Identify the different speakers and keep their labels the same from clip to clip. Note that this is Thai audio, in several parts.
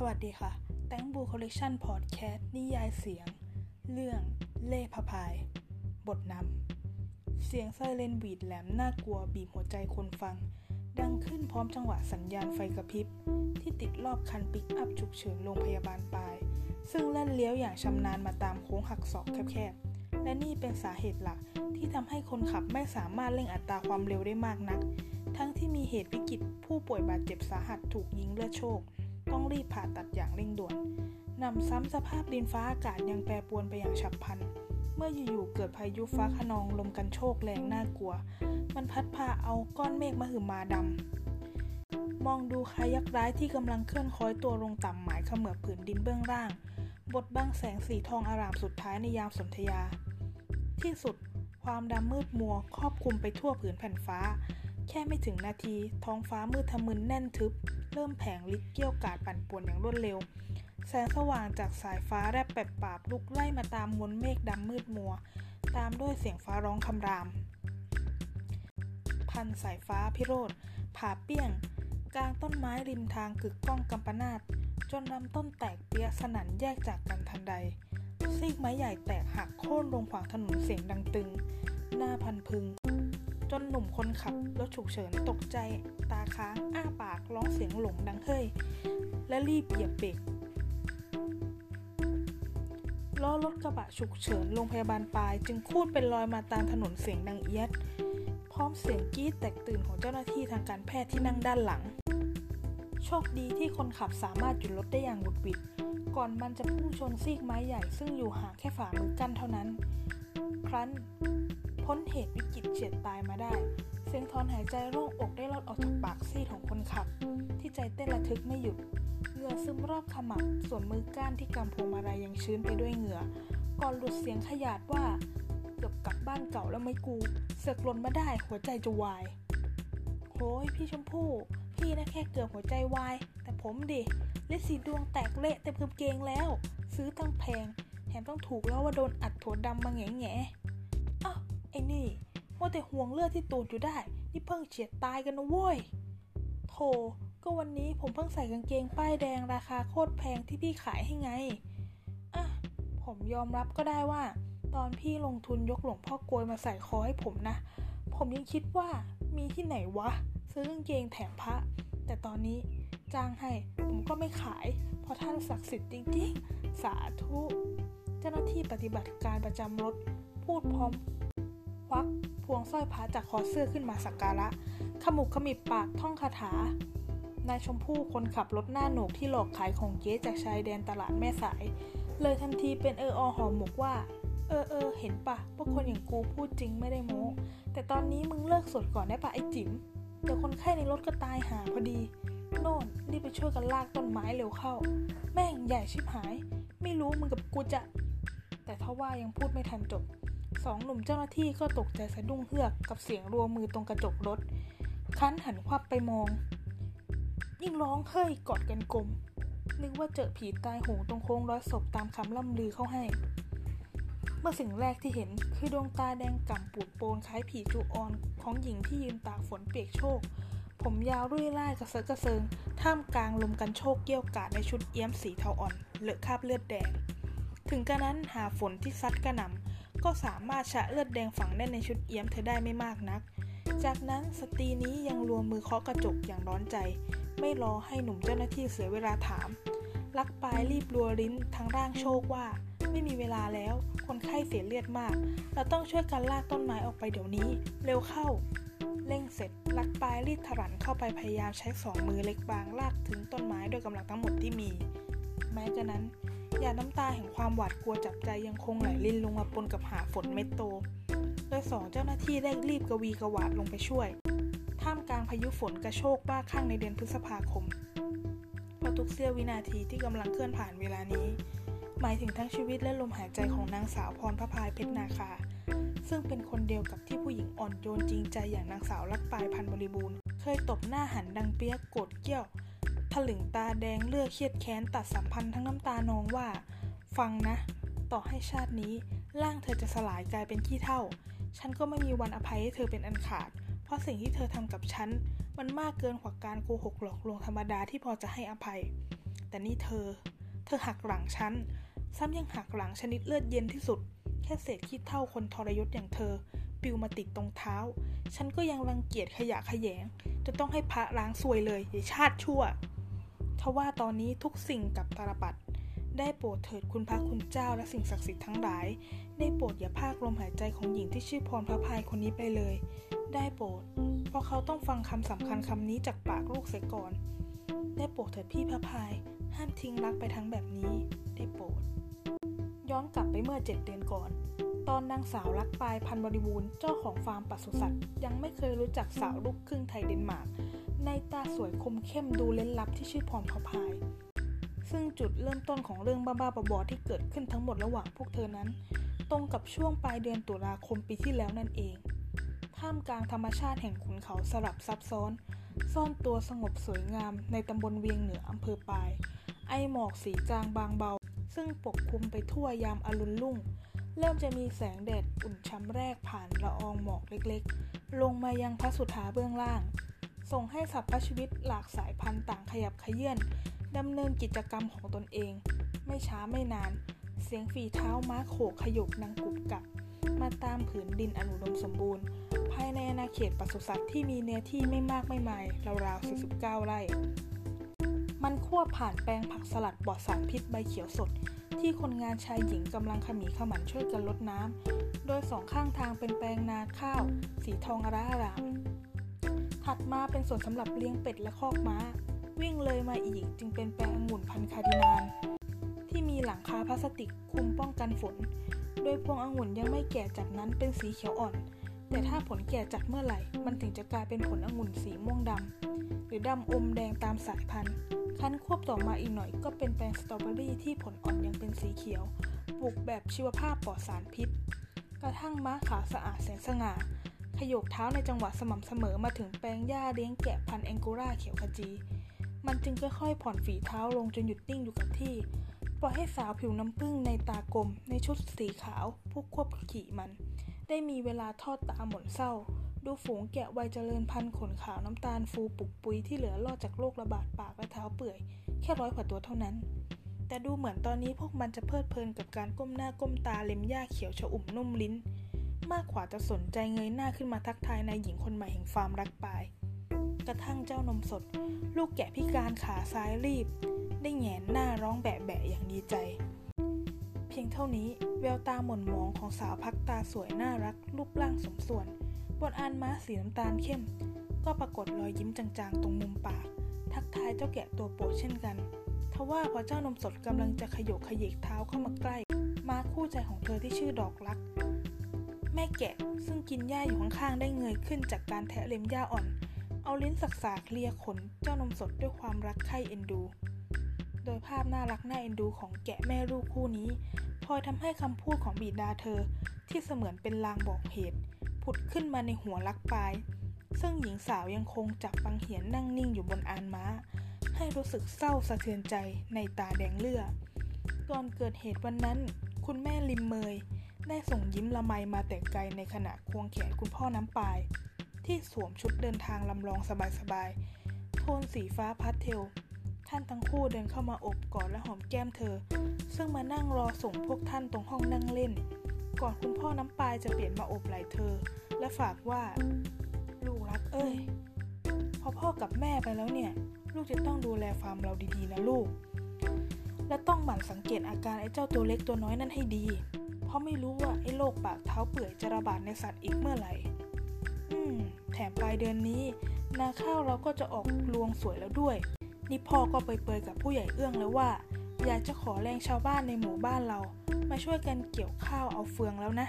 Speaker 1: สวัสดีค่ะ แตงบูคอลเลกชันพอดแคสต์นิยายเสียง เรื่องเล่ห์พราย บทนำ เสียงไซเรนหวีดแหลมน่ากลัวบีบหัวใจคนฟัง ดังขึ้นพร้อมจังหวะสัญญาณไฟกระพริบ ที่ติดรอบคันปิกอัพฉุกเฉินโรงพยาบาลปาย ซึ่งแล่นเลี้ยวอย่างชำนาญมาตามโค้งหักศอกแคบๆ และนี่เป็นสาเหตุหลักที่ทำให้คนขับไม่สามารถเร่งอัตราความเร็วได้มากนัก ทั้งที่มีเหตุวิกฤตผู้ป่วยบาดเจ็บสาหัสถูกยิงเลือดโชก ต้องรีบผ่าตัดอย่างเร่งด่วนนำซ้ำสภาพดินฟ้าอากาศยังแปรปรวนไปอย่างฉับพลัน เมื่ออยู่ๆเกิดพายุฟ้าขนองลมกันโชกแรงน่ากลัว มันพัดพาเอาก้อนเมฆมาหืมมาดำ มองดูคายักร้ายที่กำลังเคลื่อนคล้อยตัวลงต่ำหมายเขมือบผืนดินเบื้องล่างบทบังแสงสีทองอารามสุดท้ายในยามสนธยา ที่สุดความดำมืดมัวครอบคลุมไปทั่วผืนแผ่นฟ้า แค่ไม่ถึงนาที ท้องฟ้ามืดทะมึนแน่นทึบ เริ่มแผงลิดเกี้ยวกาดปั่นป่วนอย่างรวดเร็ว แสงสว่างจากสายฟ้าแรบแปบปาบลุกไล่มาตามมวลเมฆดำมืดมัว ตามด้วยเสียงฟ้าร้องคำราม พันสายฟ้าพิโรธผ่าเปี้ยง กลางต้นไม้ริมทางกึกก้องกำปนาตจนลำต้นแตกเปียสนั่นแยกจากกันทันใดซีกไม้ใหญ่แตกหักโค่นลงขวางถนนเสียงดังตึง หน้าพันพึง จนหนุ่มคนขับรถฉุกเฉินตกใจตาค้างอ้าปากร้องเสียงหลงดังเฮ้ย และรีบเหยียบเบรกล้อรถกระบะฉุกเฉินโรงพยาบาลปลาย จึงคูดเป็นรอยมาตามถนนเสียงดังเอียด พร้อมเสียงกรี๊ดแตกตื่นของเจ้าหน้าที่ทางการแพทย์ที่นั่งด้านหลัง โชคดีที่คนขับสามารถหยุดรถได้อย่างบุดบิดก่อนมันจะพุ่งชนซีกไม้ใหญ่ซึ่งอยู่ห่างแค่ฝ่ามือกั้นเท่านั้น ครั้น พ้นเหตุวิกฤตเฉียดตายมาได้ เสียงถอนหายใจโล่งอกได้ลอดออกจากปากซีดของคนขับ ที่ใจเต้นระทึกไม่หยุดเหงื่อซึมรอบขมับส่วนมือก้านที่กำพวงมาลัยยังชื้นไปด้วยเหงื่อ ก่อนหลุดเสียงขยาดว่า เกือบกลับบ้านเก่าแล้วไม่กู เสือกหล่นมาได้หัวใจจะวายโฮ้ยพี่ชมพู่พี่นะแค่เกือบหัวใจวาย แต่ผมดิเลดสีดวงแตกเละเต็มกางเกงแล้ว ซื้อตั้งแพงแถมต้องถูกแล้วว่าโดนอัดถั่วดำมาแง่แง่ อ้าวไอ้นี่ว่าแต่ห่วงเลือดที่ตูดอยู่ได้ นี่เพิ่งเฉียดตายกันนะเว้ยโธ่ก็วันนี้ผมเพิ่งใส่กางเกงป้ายแดงราคาโคตรแพงที่พี่ขายให้ไงอะผมยอมรับก็ได้ว่า ตอนพี่ลงทุนยกหลวงพ่อกลวยมาใส่คอให้ผมนะ ผมยังคิดว่ามีที่ไหนวะ ซื้อกางเกงแถมพระ แต่ตอนนี้จ้างให้ผมก็ไม่ขาย เพราะท่านศักดิ์สิทธิ์จริงๆ สาธุ เจ้าหน้าที่ปฏิบัติการประจำรถ พูดพร้อม ควักพวงสร้อยพระจากคอเสื้อขึ้นมาสักการะ ขมุกขมิบปากท่องคาถา นายชมพู่คนขับรถหน้าโหนกที่หลอกขายของเก๊จากชายแดนตลาดแม่สาย เลยทันทีเป็นเอออหอมหมกว่า เออเออเห็นปะพวกคนอย่างกูพูดจริงไม่ได้โม้แต่ตอนนี้มึงเลิกสดก่อนได้ปะไอ้จิ๋มเดี๋ยวคนไข้ในรถก็ตายหาพอดีโน่นรีบไปช่วยกันลากต้นไม้เร็วเข้า แม่งใหญ่ชิบหาย ไม่รู้มึงกับกูจะ แต่ถ้าว่ายังพูดไม่ทันจบ สองหนุ่มเจ้าหน้าที่ก็ตกใจสะดุ้งเฮือกกับเสียงรัวมือตรงกระจกรถ คันหันควับไปมอง ยิ่งร้องเฮ้ยกอดกันกลม นึกว่าเจอผีตายโหงตรงโค้งร้อยศพตามคำร่ำลือเข้าให้ เมื่อสิ่งแรกที่เห็นคือดวงตาแดงก่ำปูดโปนคล้ายผีจูออนของหญิงที่ยืนตากฝนเปียกโชก ผมยาวรุ่ยร่ายกระเซอะกระเซิง ท่ามกลางลมกรรโชกเกรี้ยวกราดในชุดเอี๊ยมสีเทาอ่อนเลอะคราบเลือดแดง ถึงกระนั้นห่าฝนที่ซัดกระหน่ำ ก็สามารถชะเลือดแดงฝังแน่นในชุดเอี๊ยมเธอได้ไม่มากนัก จากนั้นสตรีนี้ยังรัวมือเคาะกระจกอย่างร้อนใจ ไม่รอให้หนุ่มเจ้าหน้าที่เสียเวลาถาม ลักปลายรีบรัวลิ้นทางร่างโชคว่า ไม่มีเวลาแล้ว คนไข้เสียเลือดมาก เราต้องช่วยกันลากต้นไม้ออกไปเดี๋ยวนี้ เร็วเข้า เร่งเสร็จ ลักปลายรีบถรันเข้าไปพยายามใช้สองมือเล็กบางลากถึงต้นไม้โดยกำลังทั้งหมดที่มี แม้กระนั้น หยาดน้ำตาแห่งความหวาดกลัวจับใจยังคงไหลรินลงมาปนกับหาฝนเม็ดโต โดยสองเจ้าหน้าที่ได้รีบกวีกวาดลงไปช่วย ท่ามกลางพายุฝนกระโชกบ้าคลั่งในเดือนพฤษภาคม เพราะทุกเสี้ยววินาทีที่กำลังเคลื่อนผ่านเวลานี้ หมายถึงทั้งชีวิตและลมหายใจของนางสาวพรพระพายเพชรนาคา ซึ่งเป็นคนเดียวกับที่ผู้หญิงอ่อนโยนจริงใจอย่างนางสาวรักปลายพันบริบูรณ์ เคยตบหน้าหันดังเปียกโกรธเกี้ยว ถลึงตาแดงเลือดเครียดแค้นตัดสัมพันธ์ทั้งน้ำตานองว่า ฟังนะ ต่อให้ชาตินี้ร่างเธอจะสลายกลายเป็นขี้เท่า ฉันก็ไม่มีวันอภัยให้เธอเป็นอันขาด เพราะสิ่งที่เธอทำกับฉัน มันมากเกินกว่าการโกหกหลอกลวงธรรมดาที่พอจะให้อภัย แต่นี่เธอ เธอหักหลังฉัน ซ้ำยังหักหลังชนิดเลือดเย็นที่สุด แค่เศษขี้เท่าคนทรยศอย่างเธอปิวมาติดตรงเท้า ฉันก็ยังรังเกียจขยะขยง จะต้องให้พระล้างซวยเลยอย่าชาติชั่ว ทว่าตอนนี้ทุกสิ่งกับตาลปัด ได้โปรดเถิดคุณพระคุณเจ้าและสิ่งศักดิ์สิทธิ์ทั้งหลาย ได้โปรดอย่าพากลมหายใจของหญิงที่ชื่อพรพระพายคนนี้ไปเลย ได้โปรด เพราะเขาต้องฟังคำสำคัญคำนี้จากปากลูกเสียก่อน ได้โปรดเถิดพี่พระพาย ห้ามทิ้งรักไปทั้งแบบนี้ ได้โปรด ย้อนกลับไปเมื่อเจ็ดเดือนก่อนตอนนางสาวรักปลายพันบริบูรณ์เจ้าของฟาร์มปศุสัตว์ยังไม่เคยรู้จักสาวลูกครึ่งไทยเดนมาร์ก ในตาสวยคมเข้มดูเล้นลับที่ชื่อพรพพาย ซึ่งจุดเริ่มต้นของเรื่องบ้าๆบอๆที่เกิดขึ้นทั้งหมดระหว่างพวกเธอนั้น ตรงกับช่วงปลายเดือนตุลาคมปีที่แล้วนั่นเอง ท่ามกลางธรรมชาติแห่งขุนเขาสลับซับซ้อน ซ่อนตัวสงบสวยงามในตำบลเวียงเหนืออำเภอปาย ไอหมอกสีจางบางเบา ซึ่งปกคลุมไปทั่วยามอรุณรุ่ง เริ่มจะมีแสงแดดอุ่นช้ำแรกผ่านละอองหมอกเล็กๆ ลงมายังพระสุธาเบื้องล่าง ส่งให้สัตว์ชีวิตหลากสายพันธุ์ต่างขยับขยื่นดำเนินกิจกรรมของตนเอง ไม่ช้าไม่นาน เสียงฝีเท้าม้าโขกขยกนังกุบกับ มาตามผืนดินอนุดมสมบูรณ์ ภายในอาณาเขตปศุสัตว์ที่มีเนื้อที่ไม่มากไม่มายราวๆ49 ไร่ มันควผ่านแปลงผักสลัดปลอดสารพิษใบเขียวสด ที่คนงานชายหญิงกำลังขมีขมันช่วยกันลดน้ำโดยสองข้างทางเป็นแปลงนาข้าว สีทองอร่าอร่าม ถัดมาเป็นส่วนสำหรับเลี้ยงเป็ดและคอกม้า วิ่งเลยมาอีกจึงเป็นแปลงองุ่นพันธุ์คาร์ดินัล ที่มีหลังคาพลาสติกคลุมป้องกันฝน โดยพวงองุ่นยังไม่แก่จัดนั้นเป็นสีเขียวอ่อน แต่ถ้าผลแก่จัดเมื่อไหร่ มันถึงจะกลายเป็นผลองุ่นสีม่วงดำหรือดำอมแดงตามสายพันธุ์ ครั้นควบต่อมาอีกหน่อยก็เป็นแปลงสตรอเบอรี่ที่ผลอ่อนยังเป็นสีเขียวปลูกแบบชีวภาพปลอดสารพิษ กระทั่งม้าขาวสะอาดแสนสง่า ขยกเท้าในจังหวะสม่ำเสมอมาถึงแปลงหญ้าเลี้ยงแกะพันแองโกราเขียวขจี มันจึงค่อยๆผ่อนฝีเท้าลงจนหยุดนิ่งอยู่กับที่ ปล่อยให้สาวผิวน้ำผึ้งในตากลมในชุดสีขาว ผู้ควบขี่มัน ได้มีเวลาทอดตาหม่นเศร้า ดูฝูงแกะวัยเจริญพันธุ์ขนขาวน้ำตาลฟูปุกปุยที่เหลือรอดจากโรคระบาดปากและเท้าเปื่อย แค่ร้อยกว่าตัวเท่านั้นแต่ดูเหมือนตอนนี้พวกมันจะเพลิดเพลินกับการก้มหน้าก้มตาเล็มหญ้าเขียวชอุ่มนุ่มลิ้น มากกว่าจะสนใจเงยหน้าขึ้นมาทักทายนายหญิงคนใหม่แห่งฟาร์มรักปลาย กระทั่งเจ้านมสด ลูกแกะพิการขาซ้ายรีบ ได้แหงนหน้าร้องแบะแบะอย่างดีใจ เพียงเท่านี้แววตาหม่นหมองของสาวพักตาสวยน่ารักรูปร่างสมส่วน บนอานม้าสีน้ำตาลเข้ม ก็ปรากฏรอยยิ้มจางๆ ตรงมุมปาก ทักทายเจ้าแกะตัวโปรดเช่นกันทว่าพอเจ้านมสดกำลังจะขยกขยเยกเท้าเข้ามาใกล้ ม้าคู่ใจของเธอที่ชื่อดอกรัก แม่แกะซึ่งกินหญ้าอยู่ข้างๆได้เงยขึ้นจากการแทะเล็มหญ้าอ่อน เอาลิ้นสักสากเลียขนเจ้านมสดด้วยความรักใคร่เอ็นดู โดยภาพน่ารักน่าเอ็นดูของแกะแม่ลูกคู่นี้พลอยทำให้คำพูดของบิดาเธอที่เสมือนเป็นลางบอกเหตุ ผุดขึ้นมาในหัวลักปลาย ซึ่งหญิงสาวยังคงจับปังเหียนนั่งนิ่งอยู่บนอานม้า ให้รู้สึกเศร้าสะเทือนใจในตาแดงเลือดก่อนเกิดเหตุวันนั้น คุณแม่ลิมเมย ได้ส่งยิ้มละไมมาแต่ไกลในขณะควงแขนคุณพ่อน้ำปลาย ที่สวมชุดเดินทางลำลองสบายๆ โทนสีฟ้าพาสเทล ท่านทั้งคู่เดินเข้ามาอบกอดและหอมแก้มเธอ ซึ่งมานั่งรอส่งพวกท่านตรงห้องนั่งเล่น ก่อนคุณพ่อน้ำปลายจะเปลี่ยนมาอบไหล่เธอ และฝากว่า ลูกรักเอ้ย พอพ่อกับแม่ไปแล้วเนี่ย ลูกจะต้องดูแลฟาร์มเราดีๆนะลูก และต้องหมั่นสังเกตอาการไอ้เจ้าตัวเล็กตัวน้อยนั่นให้ดี เพราะไม่รู้ว่าไอ้โรคปากเท้าเปื่อยจะระบาดในสัตว์อีกเมื่อไหร่ อืม แถมปลายเดือนนี้ นาข้าวเราก็จะออกรวงสวยแล้วด้วย นี่พ่อก็ไปเปยกับผู้ใหญ่เอื้องแล้วว่า อยากจะขอแรงชาวบ้านในหมู่บ้านเรา มาช่วยกันเกี่ยวข้าวเอาเฟืองแล้วนะ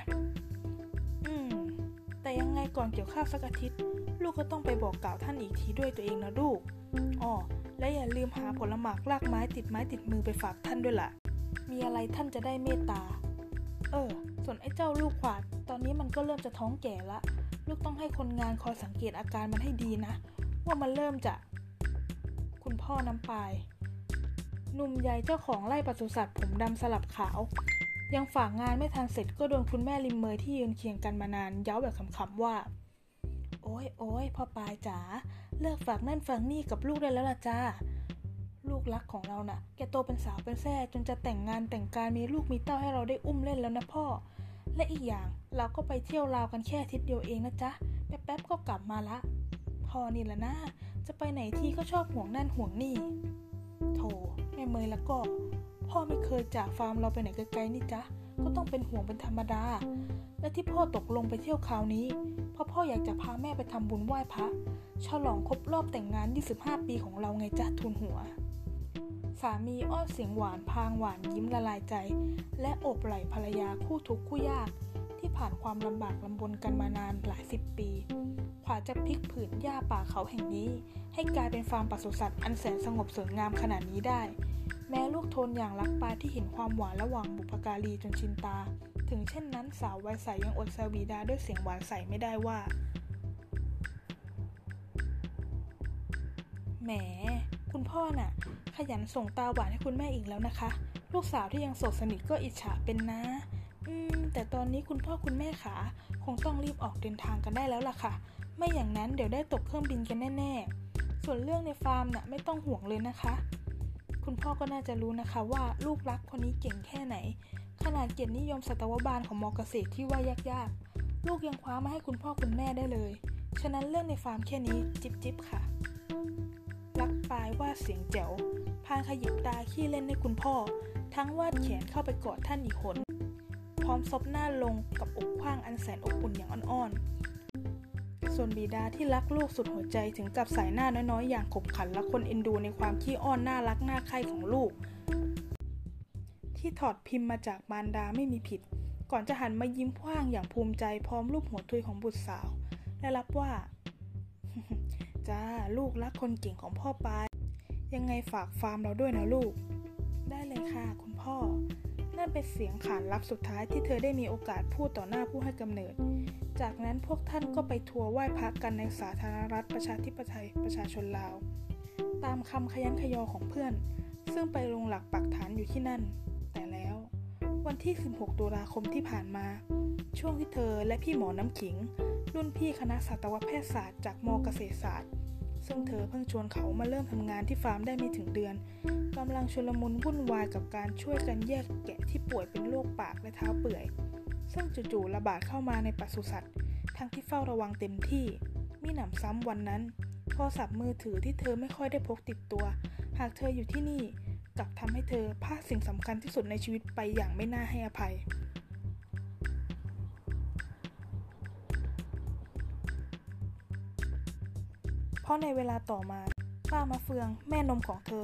Speaker 1: อืม แต่ยังไงก่อนเกี่ยวข้าวสักอาทิตย์ ลูกก็ต้องไปบอกกล่าวท่านอีกทีด้วยตัวเองนะลูกอ๋อและอย่าลืมหาผลหมากลากไม้ติดไม้ติดมือไปฝากท่านด้วยล่ะ มีอะไรท่านจะได้เมตตา เออ ส่วนไอ้เจ้าลูกขวาด ตอนนี้มันก็เริ่มจะท้องแก่ละ ลูกต้องให้คนงานคอยสังเกตอาการมันให้ดีนะ ว่ามันเริ่มจะ คุณพ่อน้ำปลายหนุ่มใหญ่เจ้าของไร่ปศุสัตว์ผมดำสลับขาว ยังฝากงานไม่ทันเสร็จก็โดนคุณแม่ริมเมยที่ยืนเคียงกันมานานเย้าแบบขำๆว่า โอ้ยโอ้ยพ่อปลายจ๋าเลิกฝากนั่นฝากนี่กับลูกได้แล้วล่ะจ้า ลูกลูกรักของเรานะ่ะ แกโตเป็นสาวเป็นแซ่จนจะแต่งงานแต่งการมีลูกมีเต้าให้เราได้อุ้มเล่นแล้วนะพ่อ และอีกอย่างเราก็ไปเที่ยวลาวกันแค่อาทิตย์เดียวเองนะจ๊ะ แป๊บๆก็กลับมาละ พ่อนี่แหละนะ จะไปไหนที่ก็ชอบห่วงนั่นห่วงนี่ โถแม่เมยแล้วก็ พ่อไม่เคยจากฟาร์มเราไปไหนไกลๆนี่จ๊ะ ก็ต้องเป็นห่วงเป็นธรรมดา และที่พ่อตกลงไปเที่ยวคราวนี้ เพราะพ่ออยากจะพาแม่ไปทำบุญไหว้พระฉลองครบรอบแต่งงาน 25 ปีของเราไงจ๊ะทุนหัว สามีอ้อนเสียงหวานพางหวานยิ้มละลายใจ และโอบไหล่ภรรยาคู่ทุกข์คู่ยาก ที่ผ่านความลำบากลำบนกันมานานหลายสิบปี ขวาจะพลิกผืนหญ้าป่าเขาแห่งนี้ ให้กลายเป็นฟาร์มปศุสัตว์อันแสนสงบสวยงามขนาดนี้ได้ แม้ลูกโทนอย่างรักปลาที่เห็นความหวานระหว่างบุพการีจนชินตา ถึงเช่นนั้นสาววัยใสยังอดแซวบีดาด้วยเสียงหวานใสไม่ได้ว่าแหม คุณพ่อน่ะ ขยันส่งตาหวานให้คุณแม่อีกแล้วนะคะ ลูกสาวที่ยังโสดสนิทก็อิจฉาเป็นนะ อืม แต่ตอนนี้คุณพ่อคุณแม่ขาคงต้องรีบออกเดินทางกันได้แล้วล่ะค่ะ ไม่อย่างนั้นเดี๋ยวได้ตกเครื่องบินกันแน่ ๆ ส่วนเรื่องในฟาร์มน่ะไม่ต้องห่วงเลยนะคะ คุณพ่อก็น่าจะรู้นะคะว่าลูกรักคนนี้เก่งแค่ไหน ขนาดเกียรตินิยมสัตวบาลของมอเกษตรที่ว่ายากๆ ลูกยังคว้ามาให้คุณพ่อคุณแม่ได้เลย ฉะนั้นเรื่องในฟาร์มแค่นี้จิบจิบค่ะ รักปลายว่าเสียงแจ๋ว พานขยิบตาขี้เล่นให้คุณพ่อ ทั้งวาดแขนเข้าไปกอดท่านอีกคน พร้อมซบหน้าลงกับอกขว้างอันแสนอบอุ่นอย่างอ่อนๆ ส่วนบิดาที่รักลูกสุดหัวใจถึงกับสายหน้าน้อยๆ อย่างขบขันและคนเอ็นดูในความขี้อ้อนน่ารักน่าใคร่ของลูก ที่ถอดพิมพ์มาจากมารดาไม่มีผิด ก่อนจะหันมายิ้มพว้างอย่างภูมิใจพร้อมรูปหัวทุยของบุตรสาว และรับว่า จ้า ลูกรักคนเก่งของพ่อไปยยังไงฝากฟาร์มเราด้วยนะลูก ได้เลยค่ะคุณพ่อ นั่นเป็นเสียงขานรับสุดท้ายที่เธอได้มีโอกาสพูดต่อหน้าผู้ให้กำเนิด จากนั้นพวกท่านก็ไปทัวร์ไหว้พระกันในสาธารณรัฐประชาธิปไตยประชาชนลาว ตามคำขยันขยอของเพื่อน ซึ่งไปลงหลักปักฐานอยู่ที่นั่น แต่แล้ว วันที่ 16 ตุลาคมที่ผ่านมา ช่วงที่เธอและพี่หมอน้ำขิง รุ่นพี่คณะสัตวแพทยศาสตร์จากมเกษตรศาสตร์ ซึ่งเธอเพิ่งชวนเขามาเริ่มทำงานที่ฟาร์มได้ไม่ถึงเดือนกำลังชุลมุนวุ่นวายกับการช่วยกันแยกแกะที่ป่วยเป็นโรคปากและเท้าเปื่อย ซึ่งจู่ๆระบาดเข้ามาในปศุสัตว์ ทั้งที่เฝ้าระวังเต็มที่มีหนำซ้ำวันนั้น โทรศัพท์มือถือที่เธอไม่ค่อยได้พกติดตัว หากเธออยู่ที่นี่กลับทำให้เธอพลาดสิ่งสำคัญที่สุดในชีวิตไปอย่างไม่น่าให้อภัย เพราะในเวลาต่อมาป้ามะเฟืองแม่นมของเธอ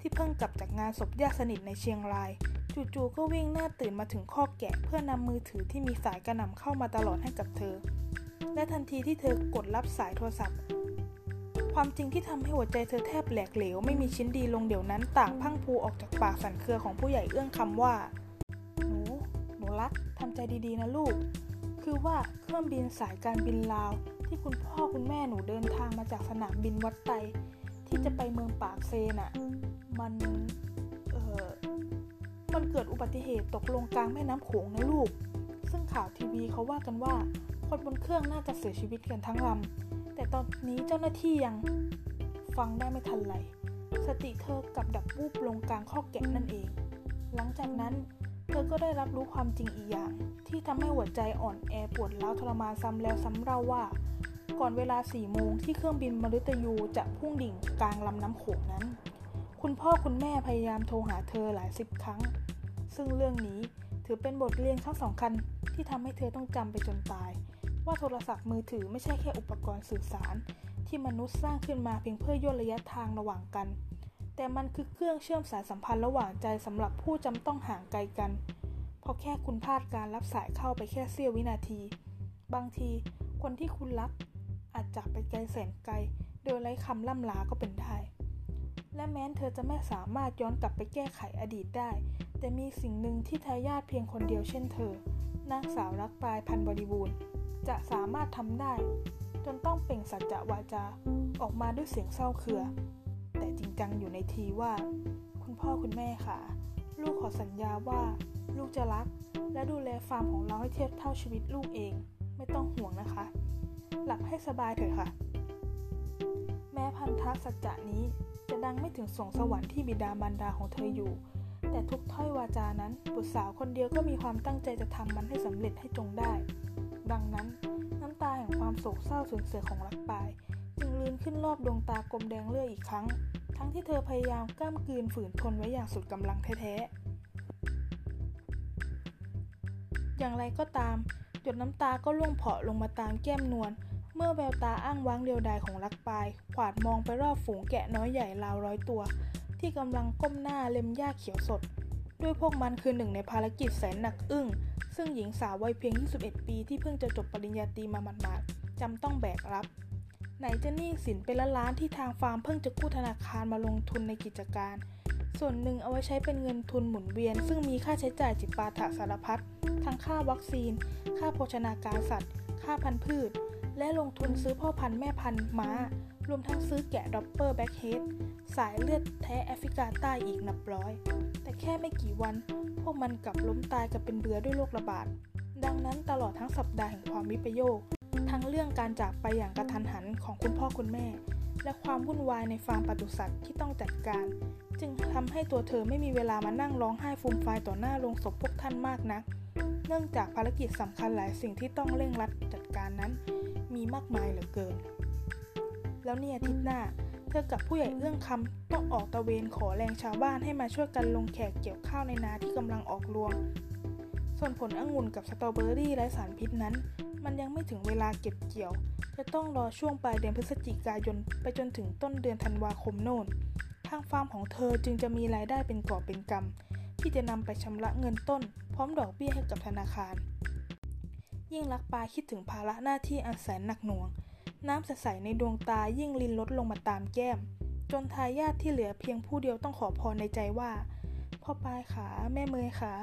Speaker 1: ที่เพิ่งกลับจากงานศพญาติสนิทในเชียงราย จู่ๆก็วิ่งหน้าตื่นมาถึงข้อแกะ เพื่อนำมือถือที่มีสายกระหน่ำเข้ามาตลอดให้กับเธอ และทันทีที่เธอกดรับสายโทรศัพท์ ความจริงที่ทำให้หัวใจเธอแทบแหลกเหลวไม่มีชิ้นดีลงเดี๋ยวนั้นต่างพังพูออกจากปากสันเครือของผู้ใหญ่เอื้องคำว่า หนู หนูรักทำใจดีๆนะลูก คือว่าเครื่องบินสายการบินลาว ที่คุณพ่อคุณแม่หนูเดินทางมาจากสนามบินวัดไต ที่จะไปเมืองปากเซน่ะมันเออมันเกิดอุบัติเหตุตกลงกลางแม่น้ำโขงนะลูก ซึ่งข่าวทีวีเขาว่ากันว่า คนบนเครื่องน่าจะเสียชีวิตกันทั้งลำแต่ตอนนี้เจ้าหน้าที่ยังฟังได้ไม่ทันไรสติเธอกับดับวูบลงกลางข้อแกะนั่นเอง หลังจากนั้นเธอก็ได้รับรู้ความจริงอีกอย่าง ที่ทำให้หัวใจอ่อนแอปวดร้าวทรมานซ้ำแล้วซ้ำเล่าว่า ก่อนเวลา4โมงที่เครื่องบินมฤตยูจะพุ่งดิ่งกลางลำน้ำโขงนั้น คุณพ่อคุณแม่พยายามโทรหาเธอหลายสิบครั้ง ซึ่งเรื่องนี้ถือเป็นบทเรียนครั้งสำคัญที่ทำให้เธอต้องจำไปจนตาย ว่าโทรศัพท์มือถือไม่ใช่แค่อุปกรณ์สื่อสาร ที่มนุษย์สร้างขึ้นมาเพียงเพื่อย่นระยะทางระหว่างกัน แต่มันคือเครื่องเชื่อมสายสัมพันธ์ระหว่างใจสำหรับผู้จำต้องห่างไกลกันเพราะแค่คุณพลาดการรับสายเข้าไปแค่เสี้ยววินาที บางทีคนที่คุณรัก อาจจากไปไกลแสนไกล โดยไร้คำล่ำลาก็เป็นได้ และแม้นเธอจะไม่สามารถย้อนกลับไปแก้ไขอดีตได้ แต่มีสิ่งหนึ่งที่ทายาทเพียงคนเดียวเช่นเธอ นางสาวรักปลายพันบริบูรณ์ จะสามารถทำได้ จนต้องเปล่งสัจจะวาจาออกมาด้วยเสียงเศร้าเคือ แต่จริงจังอยู่ในทีว่า คุณพ่อคุณแม่ค่ะ ลูกขอสัญญาว่า ลูกจะรัก และดูแลฟาร์มของเราให้เทียบเท่าชีวิตลูกเอง ไม่ต้องห่วงนะคะ หลับให้สบายเถอะค่ะ แม้พันธะสัจจะนี้จะดังไม่ถึงสวงสวรรค์ที่บิดามารดาของเธออยู่ แต่ทุกถ้อยวาจานั้นบุตรสาวคนเดียวก็มีความตั้งใจจะทำมันให้สำเร็จให้จงได้ ดังนั้นน้ำตาแห่งความโศกเศร้าสูญเสียของรักปาย จึงลืนขึ้นรอบดวงตากลมแดงเลือดอีกครั้ง ทั้งที่เธอพยายามกล้ามกืนฝืนทนไว้อย่างสุดกำลังแท้ๆอย่างไรก็ตาม หยดน้ำตาก็ล่วงเผาะลงมาตามแก้มนวล เมื่อแววตาอ้างว้างเดียวดายของรักปายขวาดมองไปรอบฝูงแกะน้อยใหญ่ราวร้อยตัว ที่กำลังก้มหน้าเล็มหญ้าเขียวสด ด้วยพวกมันคือหนึ่งในภารกิจแสนหนักอึ้ง ซึ่งหญิงสาววัยเพียง 21 ปีที่เพิ่งจะจบปริญญาตรีมาหมาดๆจำต้องแบกรับไหนจะหนี้สินเป็นล้านๆที่ทางฟาร์มเพิ่งจะกู้ธนาคารมาลงทุนในกิจการ ส่วนหนึ่งเอาไว้ใช้เป็นเงินทุนหมุนเวียน ซึ่งมีค่าใช้จ่ายจิปาถะสารพัด ทั้งค่าวัคซีน ค่าโภชนาการสัตว์ ค่าพันธุ์พืช และลงทุนซื้อพ่อพันธุ์แม่พันธุ์ม้า รวมทั้งซื้อแกะ Dorper Blackheadสายเลือดแท้แอฟริกาใต้อีกนับร้อย แต่แค่ไม่กี่วัน พวกมันกลับล้มตายกันเป็นเบือด้วยโรคระบาด ดังนั้นตลอดทั้งสัปดาห์แห่งความวิปโยค ทั้งเรื่องการจากไปอย่างกระทันหันของคุณพ่อคุณแม่ และความวุ่นวายในฟาร์มปศุสัตว์ที่ต้องจัดการ จึงทำให้ตัวเธอไม่มีเวลามานั่งร้องไห้ฟูมฟายต่อหน้าโรงศพพวกท่านมากนัก เนื่องจากภารกิจสำคัญหลายสิ่งที่ต้องเร่งรัดจัดการนั้น มีมากมายเหลือเกิน แล้วเนี่ยอาทิตย์หน้าเธอกับผู้ใหญ่เอื้องคำต้องออกตะเวนขอแรงชาวบ้านให้มาช่วยกันลงแขกเกี่ยวข้าวในนาที่กำลังออกรวง ส่วนผลองุ่นกับสตรอเบอรี่ไร้สารพิษนั้น มันยังไม่ถึงเวลาเก็บเกี่ยว จะต้องรอช่วงปลายเดือนพฤศจิกายนไปจนถึงต้นเดือนธันวาคมโน่น ทางฟาร์มของเธอจึงจะมีรายได้เป็นกอบเป็นกำที่จะนำไปชำระเงินต้น พร้อมดอกเบี้ยให้กับธนาคาร ยิ่งรักปาคิดถึงภาระหน้าที่อันแสนหนักหน่วง น้ำใสในดวงตายิ่งลินลดลงมาตามแก้ม จนทายาทที่เหลือเพียงผู้เดียวต้องขอพรในใจว่า พ่อปลายขาแม่เมยขา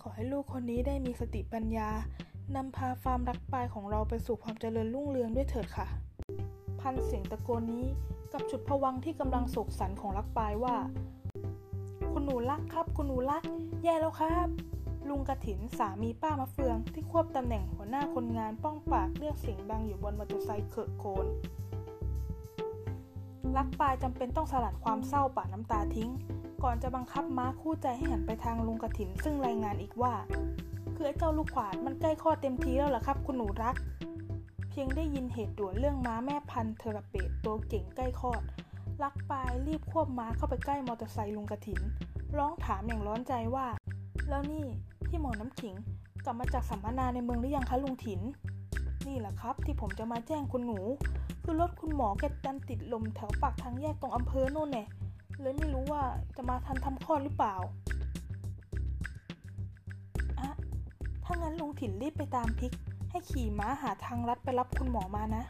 Speaker 1: ขอให้ลูกคนนี้ได้มีสติปัญญา นำพาฟาร์มรักปลายของเราไปสู่ความเจริญรุ่งเรืองด้วยเถิดค่ะ พันเสียงตะโกนนี้กับฉุดผวังที่กำลังโศกสันของรักปลายว่า คุณหนูรักครับ คุณหนูรัก แย่แล้วครับ ลุงกระถินสามีป้ามะเฟือง ที่ควบตำแหน่งหัวหน้าคนงานป้องปากเรียกเสียงดังอยู่บนมอเตอร์ไซค์เขอะโคนรักปลายจำเป็นต้องสลัดความเศร้าป่าน้ำตาทิ้ง ก่อนจะบังคับม้าคู่ใจให้หันไปทางลุงกระถินซึ่งรายงานอีกว่า คือไอ้เจ้าลูกขวาดมันใกล้คลอดเต็มทีแล้วเหรอครับ คุณหนูรัก เพียงได้ยินเหตุด่วนเรื่องม้าแม่พันธุ์เทอราเปตตัวเก่งใกล้คลอด ลักปายรีบควบม้าเข้าไปใกล้มอเตอร์ไซค์ลุงกระถิน ร้องถามอย่างร้อนใจว่า แล้วนี่พี่หมอน้ำขิงกลับมาจากสัมมนาในเมืองหรือยังคะลุงถิน นี่แหละครับ ที่ผมจะมาแจ้งคุณหนู คือรถคุณหมอแกดันติดลมแถวปากทางแยกตรงอำเภอโน่นแน่เลยไม่รู้ว่าจะมาทันทำคลอดหรือเปล่า ถ้างั้นลุงถิ่นรีบไปตามพิก ให้ขี่ม้าหาทางลัดไปรับคุณหมอมานะ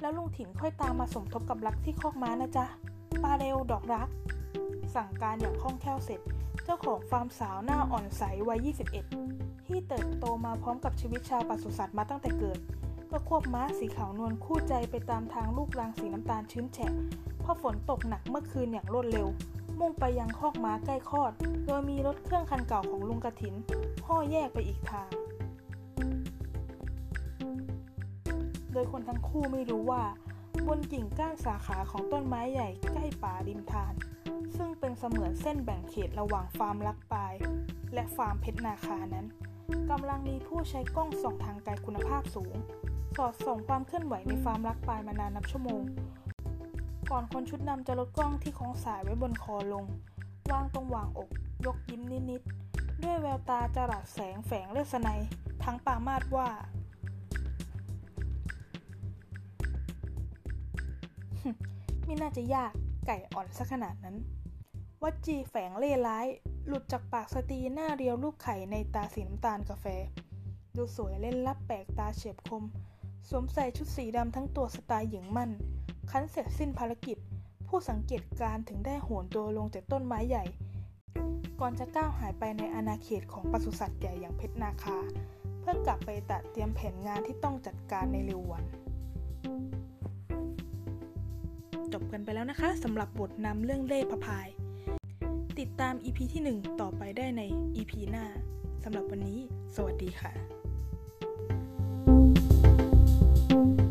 Speaker 1: แล้วลุงถิ่นค่อยตามมาสมทบกับรักที่คอกม้านะจ๊ะปาเร็วดอกรัก สั่งการอย่างคล่องแคล่วเสร็จ เจ้าของฟาร์มสาวหน้าอ่อนใสวัย 21 ที่เติบโตมาพร้อมกับชีวิตชาวปศุสัตว์มาตั้งแต่เกิด ก็ควบม้าสีขาวนวลคู่ใจไปตามทางลูกรังสีน้ำตาลชื้นแฉะเพราะฝนตกหนักเมื่อคืนอย่างรวดเร็ว มุ่งไปยังคอกม้าใกล้คลอด โดยมีรถเครื่องคันเก่าของลุงกระถินห่อแยกไปอีกทาง โดยคนทั้งคู่ไม่รู้ว่า บนกิ่งก้านสาขาของต้นไม้ใหญ่ใกล้ป่าริมธาร ซึ่งเป็นเสมือนเส้นแบ่งเขตระหว่างฟาร์มรักปาย และฟาร์มเพชรนาคานั้นกำลังมีผู้ใช้กล้องส่องทางไกลคุณภาพสูง สอดส่องความเคลื่อนไหวในฟาร์มรักปายมานานนับชั่วโมง ก่อนคนชุดดำจะลดกล้องที่คล้องสายไว้บนคอลง วางตรงหว่างอก ยกยิ้มนิดๆ ด้วยแววตาจรัสแสงแฝงเลศนัยทั้งปามาดว่า ไม่น่าจะยากไก่อ่อนสักขนาดนั้น วัจจีแฝงเล่ร้าย หลุดจากปากสตีหน้าเรียวรูปไข่ในตาสีน้ำตาลกาแฟ ดูสวยเล่นลับแปลกตาเฉียบคม สวมใส่ชุดสีดำทั้งตัวสไตล์หญิงมั่น คันเสร็จสิ้นภารกิจ ผู้สังเกตการถึงได้โหนตัวลงจากต้นไม้ใหญ่ ก่อนจะก้าวหายไปในอาณาเขตของปศุสัตว์ใหญ่อย่างเพชรนาคา เพื่อกลับไปตัดเตรียมแผนงานที่ต้องจัดการในเร็ววัน จบกันไปแล้วนะคะสำหรับบทนำเรื่องเล่พะพาย ติดตาม EP ที่ 1 ต่อไปได้ใน EP หน้าสำหรับวันนี้ สวัสดีค่ะ thank you